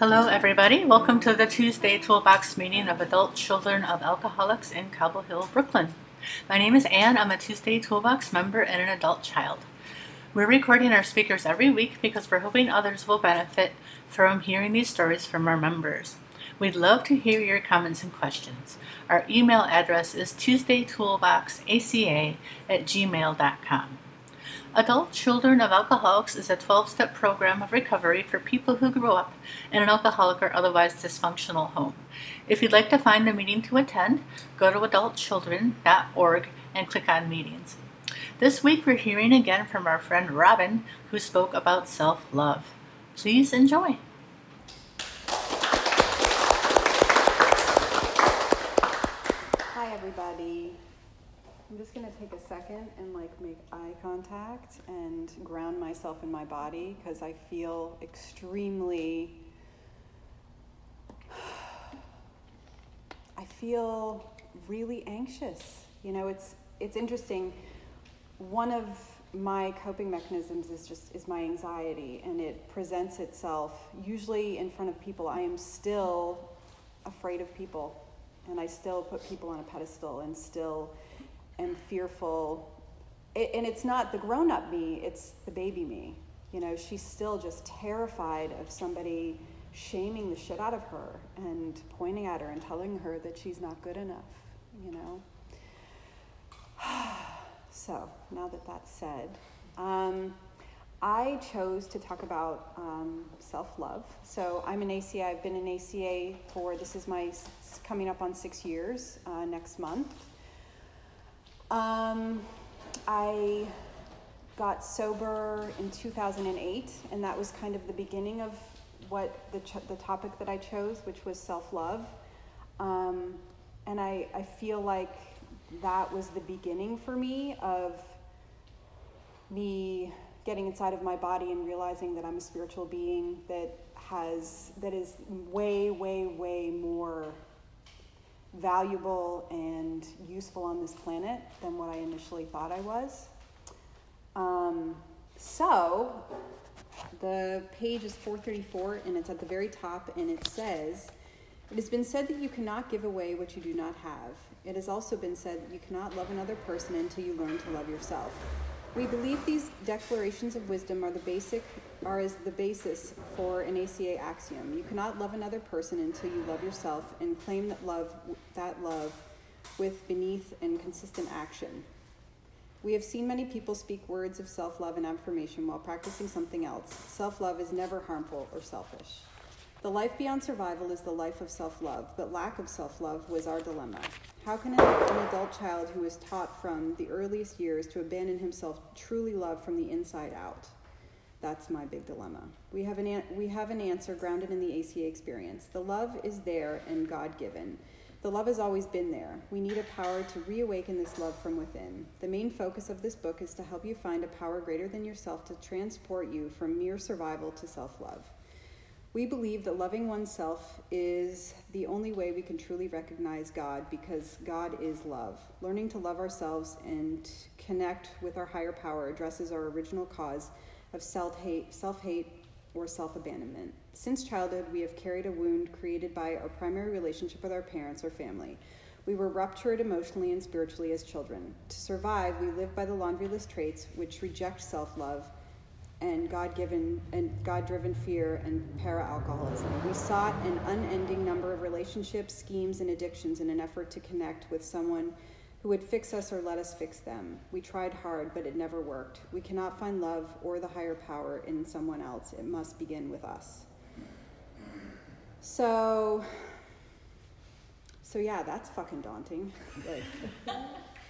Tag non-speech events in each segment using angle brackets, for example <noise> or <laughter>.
Hello, everybody. Welcome to the Tuesday Toolbox meeting of adult children of alcoholics in Cobble Hill, Brooklyn. My name is Anne. I'm a Tuesday Toolbox member and an adult child. We're recording our speakers every week because we're hoping others will benefit from hearing these stories from our members. We'd love to hear your comments and questions. Our email address is tuesdaytoolboxaca at gmail.com. Adult Children of Alcoholics is a 12 step program of recovery for people who grew up in an alcoholic or otherwise dysfunctional home. If you'd like to find the meeting to attend, go to adultchildren.org and click on meetings. This week we're hearing again from our friend Robin, who spoke about self love. Please enjoy. Hi, everybody. I'm just going to take a second and like make eye contact and ground myself in my body because I feel extremely <sighs> I feel really anxious. You know, it's it's interesting. One of my coping mechanisms is just is my anxiety and it presents itself usually in front of people. I am still afraid of people and I still put people on a pedestal and still am fearful. It, and it's not the grown up me, it's the baby me. You know, she's still just terrified of somebody shaming the shit out of her and pointing at her and telling her that she's not good enough, you know. <sighs> so, now that that's said, um, I chose to talk about um, self love. So, I'm an ACA, I've been an ACA for this is my coming up on six years uh, next month. Um, I got sober in 2008, and that was kind of the beginning of what the, ch- the topic that I chose, which was self love. Um, and I, I feel like that was the beginning for me of me getting inside of my body and realizing that I'm a spiritual being that has that is way way way more valuable and this planet than what I initially thought I was. Um, so, the page is 434 and it's at the very top and it says, It has been said that you cannot give away what you do not have. It has also been said that you cannot love another person until you learn to love yourself. We believe these declarations of wisdom are the basic are as the basis for an ACA axiom. You cannot love another person until you love yourself and claim that love that love with beneath and consistent action. We have seen many people speak words of self-love and affirmation while practicing something else. Self-love is never harmful or selfish. The life beyond survival is the life of self love, but lack of self love was our dilemma. How can an adult child who is taught from the earliest years to abandon himself truly love from the inside out? That's my big dilemma. We have, an, an- we have an answer grounded in the ACA experience. The love is there and God given. The love has always been there. We need a power to reawaken this love from within. The main focus of this book is to help you find a power greater than yourself to transport you from mere survival to self love. We believe that loving oneself is the only way we can truly recognize God because God is love. Learning to love ourselves and connect with our higher power addresses our original cause of self-hate, self-hate or self-abandonment. Since childhood, we have carried a wound created by our primary relationship with our parents or family. We were ruptured emotionally and spiritually as children. To survive, we live by the laundry list traits which reject self-love and God-given and God-driven fear and para-alcoholism. We sought an unending number of relationships, schemes, and addictions in an effort to connect with someone who would fix us or let us fix them. We tried hard, but it never worked. We cannot find love or the higher power in someone else. It must begin with us. So, so yeah, that's fucking daunting. <laughs> Like,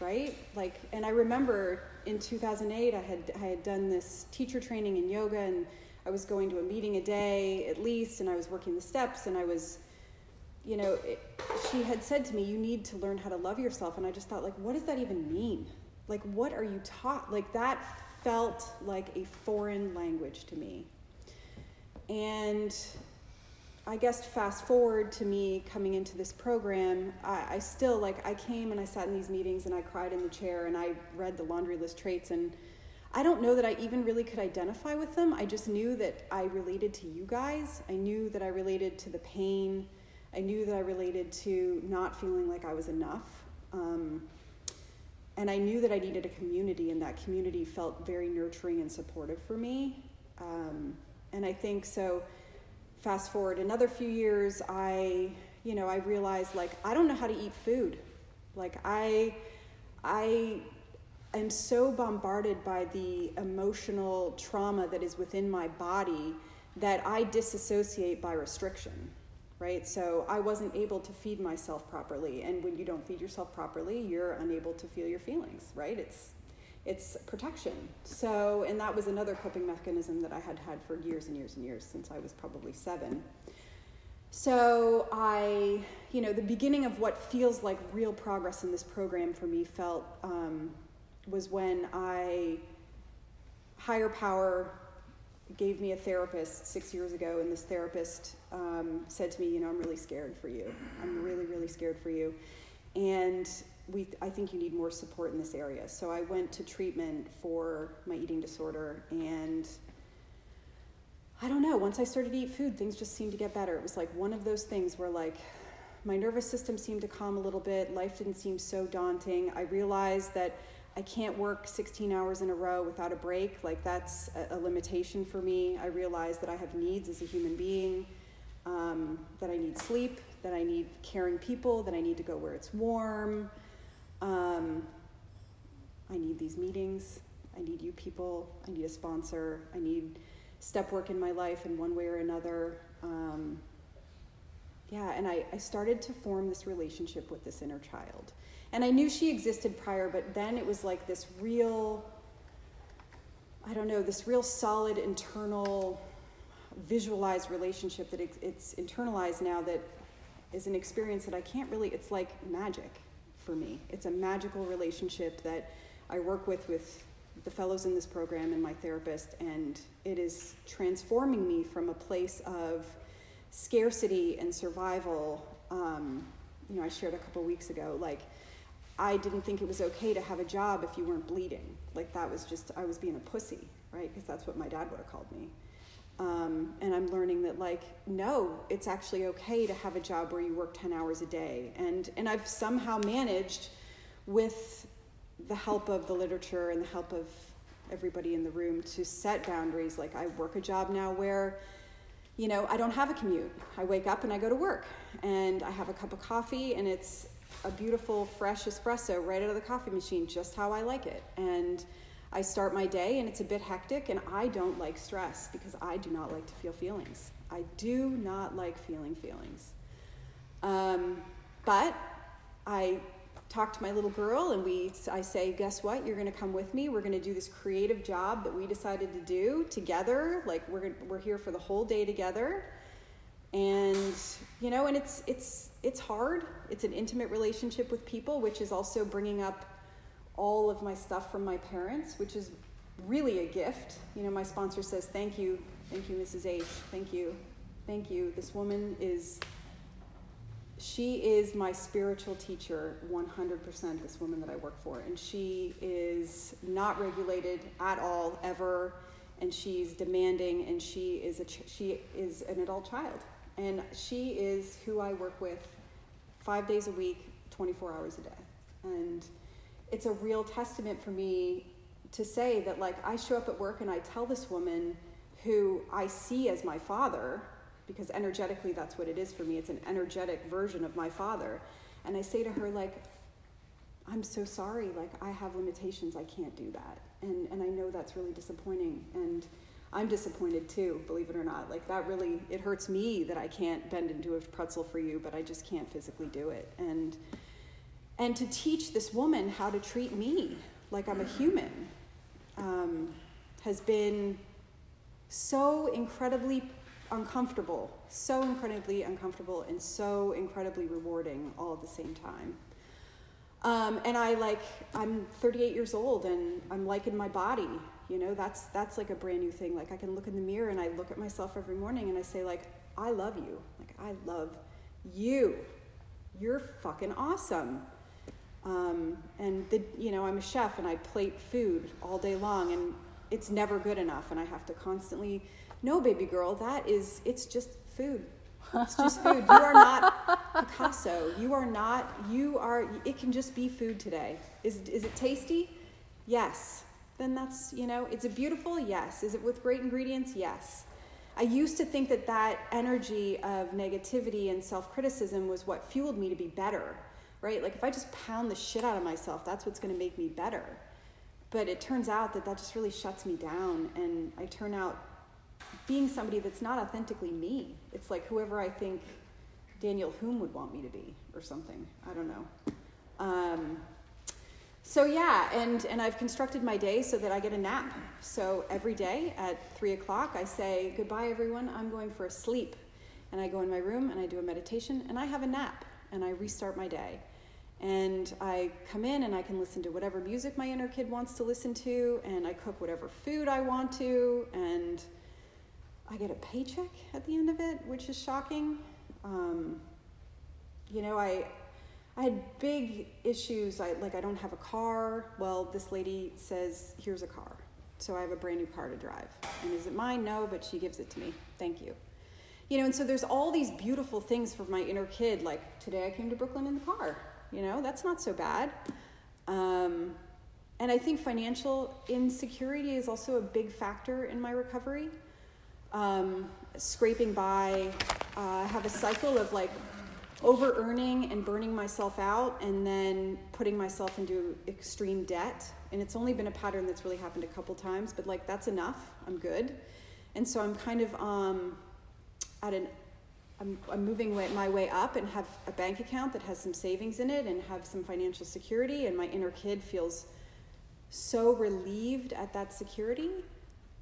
right? Like, and I remember in 2008, I had I had done this teacher training in yoga, and I was going to a meeting a day at least, and I was working the steps, and I was you know, it, she had said to me, You need to learn how to love yourself. And I just thought, like, what does that even mean? Like, what are you taught? Like, that felt like a foreign language to me. And I guess fast forward to me coming into this program, I, I still, like, I came and I sat in these meetings and I cried in the chair and I read the laundry list traits and I don't know that I even really could identify with them. I just knew that I related to you guys. I knew that I related to the pain. I knew that I related to not feeling like I was enough. Um, and I knew that I needed a community, and that community felt very nurturing and supportive for me. Um, and I think so. Fast forward another few years, I, you know, I realized like I don't know how to eat food. Like I, I am so bombarded by the emotional trauma that is within my body that I disassociate by restriction right? So I wasn't able to feed myself properly, and when you don't feed yourself properly, you're unable to feel your feelings, right? It's it's protection. So, and that was another coping mechanism that I had had for years and years and years since I was probably seven. So, I, you know, the beginning of what feels like real progress in this program for me felt um, was when I, higher power gave me a therapist six years ago, and this therapist um, said to me, You know, I'm really scared for you. I'm really, really scared for you. And we, I think you need more support in this area. So I went to treatment for my eating disorder, and I don't know, once I started to eat food, things just seemed to get better. It was like one of those things where, like, my nervous system seemed to calm a little bit, life didn't seem so daunting. I realized that I can't work 16 hours in a row without a break. Like, that's a, a limitation for me. I realize that I have needs as a human being, um, that I need sleep, that I need caring people, that I need to go where it's warm. Um, I need these meetings. I need you people. I need a sponsor. I need step work in my life in one way or another. Um, yeah, and I, I started to form this relationship with this inner child. And I knew she existed prior, but then it was like this real, I don't know, this real solid internal visualized relationship that it's internalized now that is an experience that I can't really, it's like magic for me. It's a magical relationship that I work with with the fellows in this program and my therapist, and it is transforming me from a place of scarcity and survival. Um, you know, I shared a couple weeks ago, like I didn't think it was okay to have a job if you weren't bleeding. Like that was just, I was being a pussy, right? Because that's what my dad would have called me. Um, and I'm learning that like, no, it's actually okay to have a job where you work 10 hours a day. And, and I've somehow managed with the help of the literature and the help of everybody in the room to set boundaries. Like I work a job now where, you know, I don't have a commute. I wake up and I go to work and I have a cup of coffee and it's a beautiful fresh espresso right out of the coffee machine, just how I like it. And I start my day and it's a bit hectic, and I don't like stress because I do not like to feel feelings. I do not like feeling feelings. Um, but I talk to my little girl and we I say, guess what? You're going to come with me. We're going to do this creative job that we decided to do together. Like we're we're here for the whole day together and you know and it's it's it's hard. It's an intimate relationship with people which is also bringing up all of my stuff from my parents which is really a gift. You know my sponsor says thank you. Thank you mrs h. Thank you. Thank you. This woman is she is my spiritual teacher 100% this woman that i work for. And she is not regulated at all ever. And she's demanding and she is a she is an adult child and she is who I work with five days a week, 24 hours a day. And it's a real testament for me to say that, like, I show up at work and I tell this woman who I see as my father, because energetically that's what it is for me, it's an energetic version of my father. And I say to her, like, I'm so sorry, like, I have limitations, I can't do that. And, and I know that's really disappointing. And I'm disappointed too, believe it or not. Like that really, it hurts me that I can't bend into a pretzel for you, but I just can't physically do it. And and to teach this woman how to treat me like I'm a human um, has been so incredibly uncomfortable, so incredibly uncomfortable, and so incredibly rewarding all at the same time. Um, and I like, I'm 38 years old and I'm liking my body you know that's that's like a brand new thing like i can look in the mirror and i look at myself every morning and i say like i love you like i love you you're fucking awesome Um, and the, you know, I'm a chef and I plate food all day long, and it's never good enough, and I have to constantly, no, baby girl, that is, it's just food. It's just food. You are not Picasso. You are not. You are. It can just be food today. Is is it tasty? Yes. Then that's you know. it's a beautiful? Yes. Is it with great ingredients? Yes. I used to think that that energy of negativity and self criticism was what fueled me to be better, right? Like if I just pound the shit out of myself, that's what's going to make me better. But it turns out that that just really shuts me down, and I turn out being somebody that's not authentically me. It's like whoever I think Daniel Humm would want me to be, or something. I don't know. Um, so yeah, and and I've constructed my day so that I get a nap. So every day at three o'clock, I say goodbye, everyone. I'm going for a sleep, and I go in my room and I do a meditation and I have a nap and I restart my day. And I come in and I can listen to whatever music my inner kid wants to listen to, and I cook whatever food I want to, and I get a paycheck at the end of it, which is shocking. Um, you know, I I had big issues. I like I don't have a car. Well, this lady says, "Here's a car." So I have a brand new car to drive. And is it mine? No, but she gives it to me. Thank you. You know, and so there's all these beautiful things for my inner kid. Like today I came to Brooklyn in the car. You know, that's not so bad. Um, and I think financial insecurity is also a big factor in my recovery um, scraping by. Uh, have a cycle of like over earning and burning myself out and then putting myself into extreme debt. And it's only been a pattern that's really happened a couple times, but like that's enough. I'm good. And so I'm kind of um, at an I'm, I'm moving way, my way up and have a bank account that has some savings in it and have some financial security. And my inner kid feels so relieved at that security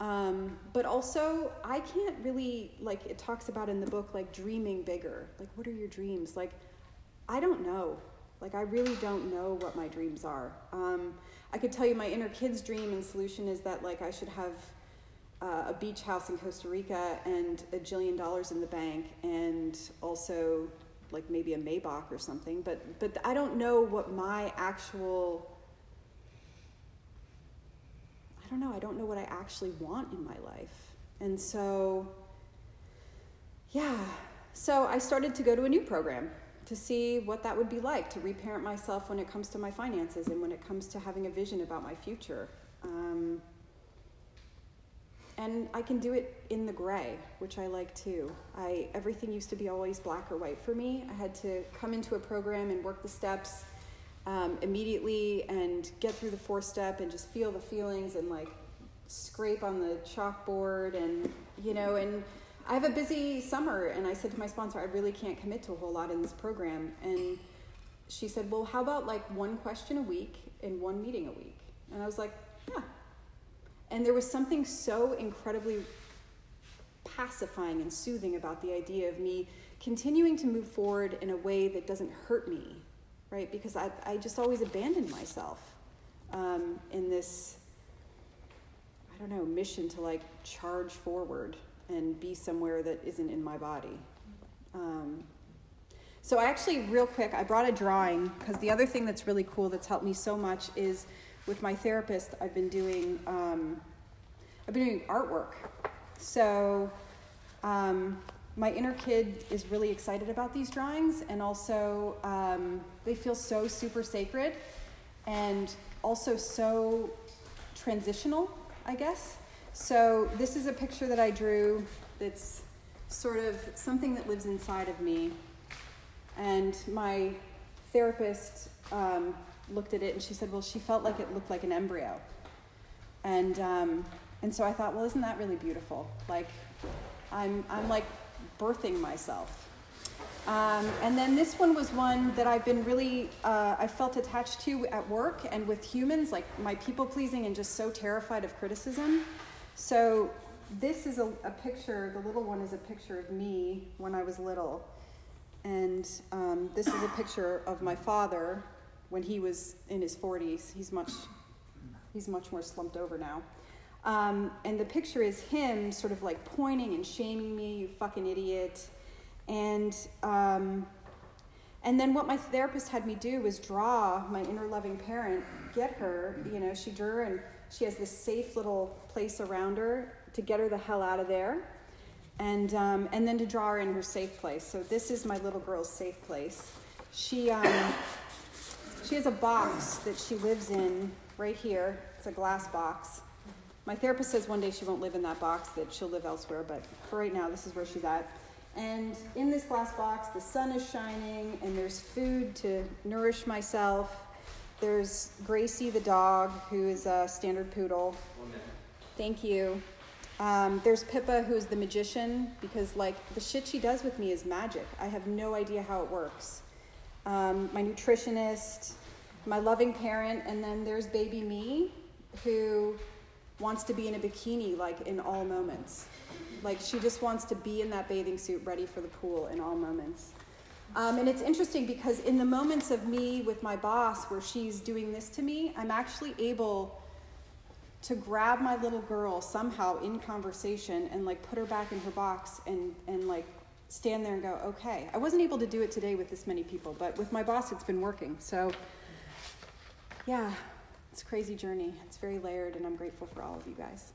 um, but also, I can't really, like, it talks about in the book, like, dreaming bigger. Like, what are your dreams? Like, I don't know. Like, I really don't know what my dreams are. Um, I could tell you my inner kid's dream and solution is that, like, I should have uh, a beach house in Costa Rica and a jillion dollars in the bank and also, like, maybe a Maybach or something. But, but I don't know what my actual don't know, I don't know what I actually want in my life. And so, yeah, so I started to go to a new program to see what that would be like to reparent myself when it comes to my finances and when it comes to having a vision about my future. Um, and I can do it in the gray, which I like too. I everything used to be always black or white for me. I had to come into a program and work the steps um, immediately and get through the four step and just feel the feelings and like scrape on the chalkboard and you know and I have a busy summer and I said to my sponsor I really can't commit to a whole lot in this program. And she said well how about like one question a week and one meeting a week? And I was like yeah. And there was something so incredibly pacifying and soothing about the idea of me continuing to move forward in a way that doesn't hurt me right? Because I, I just always abandoned myself um, in this, I don't know, mission to like charge forward and be somewhere that isn't in my body. Um, so I actually, real quick, I brought a drawing because the other thing that's really cool that's helped me so much is with my therapist, I've been doing, um, I've been doing artwork. So um, my inner kid is really excited about these drawings, and also um, they feel so super sacred and also so transitional, I guess. So, this is a picture that I drew that's sort of something that lives inside of me. And my therapist um, looked at it and she said, Well, she felt like it looked like an embryo. And, um, and so I thought, Well, isn't that really beautiful? Like, I'm, I'm like birthing myself. Um, and then this one was one that I've been really, uh, I felt attached to at work and with humans, like my people pleasing and just so terrified of criticism. So this is a, a, picture, the little one is a picture of me when I was little. And um, this is a picture of my father when he was in his 40s. He's much, he's much more slumped over now. Um, and the picture is him sort of like pointing and shaming me, you fucking idiot. And um, And then what my therapist had me do was draw my inner loving parent, get her, you know, she drew and she has this safe little place around her to get her the hell out of there. And, um, and then to draw her in her safe place. So this is my little girl's safe place. She, um, she has a box that she lives in right here. It's a glass box. My therapist says one day she won't live in that box, that she'll live elsewhere, but for right now, this is where she's at. And in this glass box, the sun is shining, and there's food to nourish myself. There's Gracie the dog, who is a standard poodle. Thank you. Um, there's Pippa, who is the magician, because like the shit she does with me is magic. I have no idea how it works. Um, my nutritionist, my loving parent, and then there's baby me, who wants to be in a bikini like in all moments. Like she just wants to be in that bathing suit ready for the pool in all moments. Um, and it's interesting because in the moments of me with my boss where she's doing this to me, I'm actually able to grab my little girl somehow in conversation and like put her back in her box and, and like stand there and go, okay. I wasn't able to do it today with this many people, but with my boss, it's been working. So, yeah, it's a crazy journey. It's very layered, and I'm grateful for all of you guys.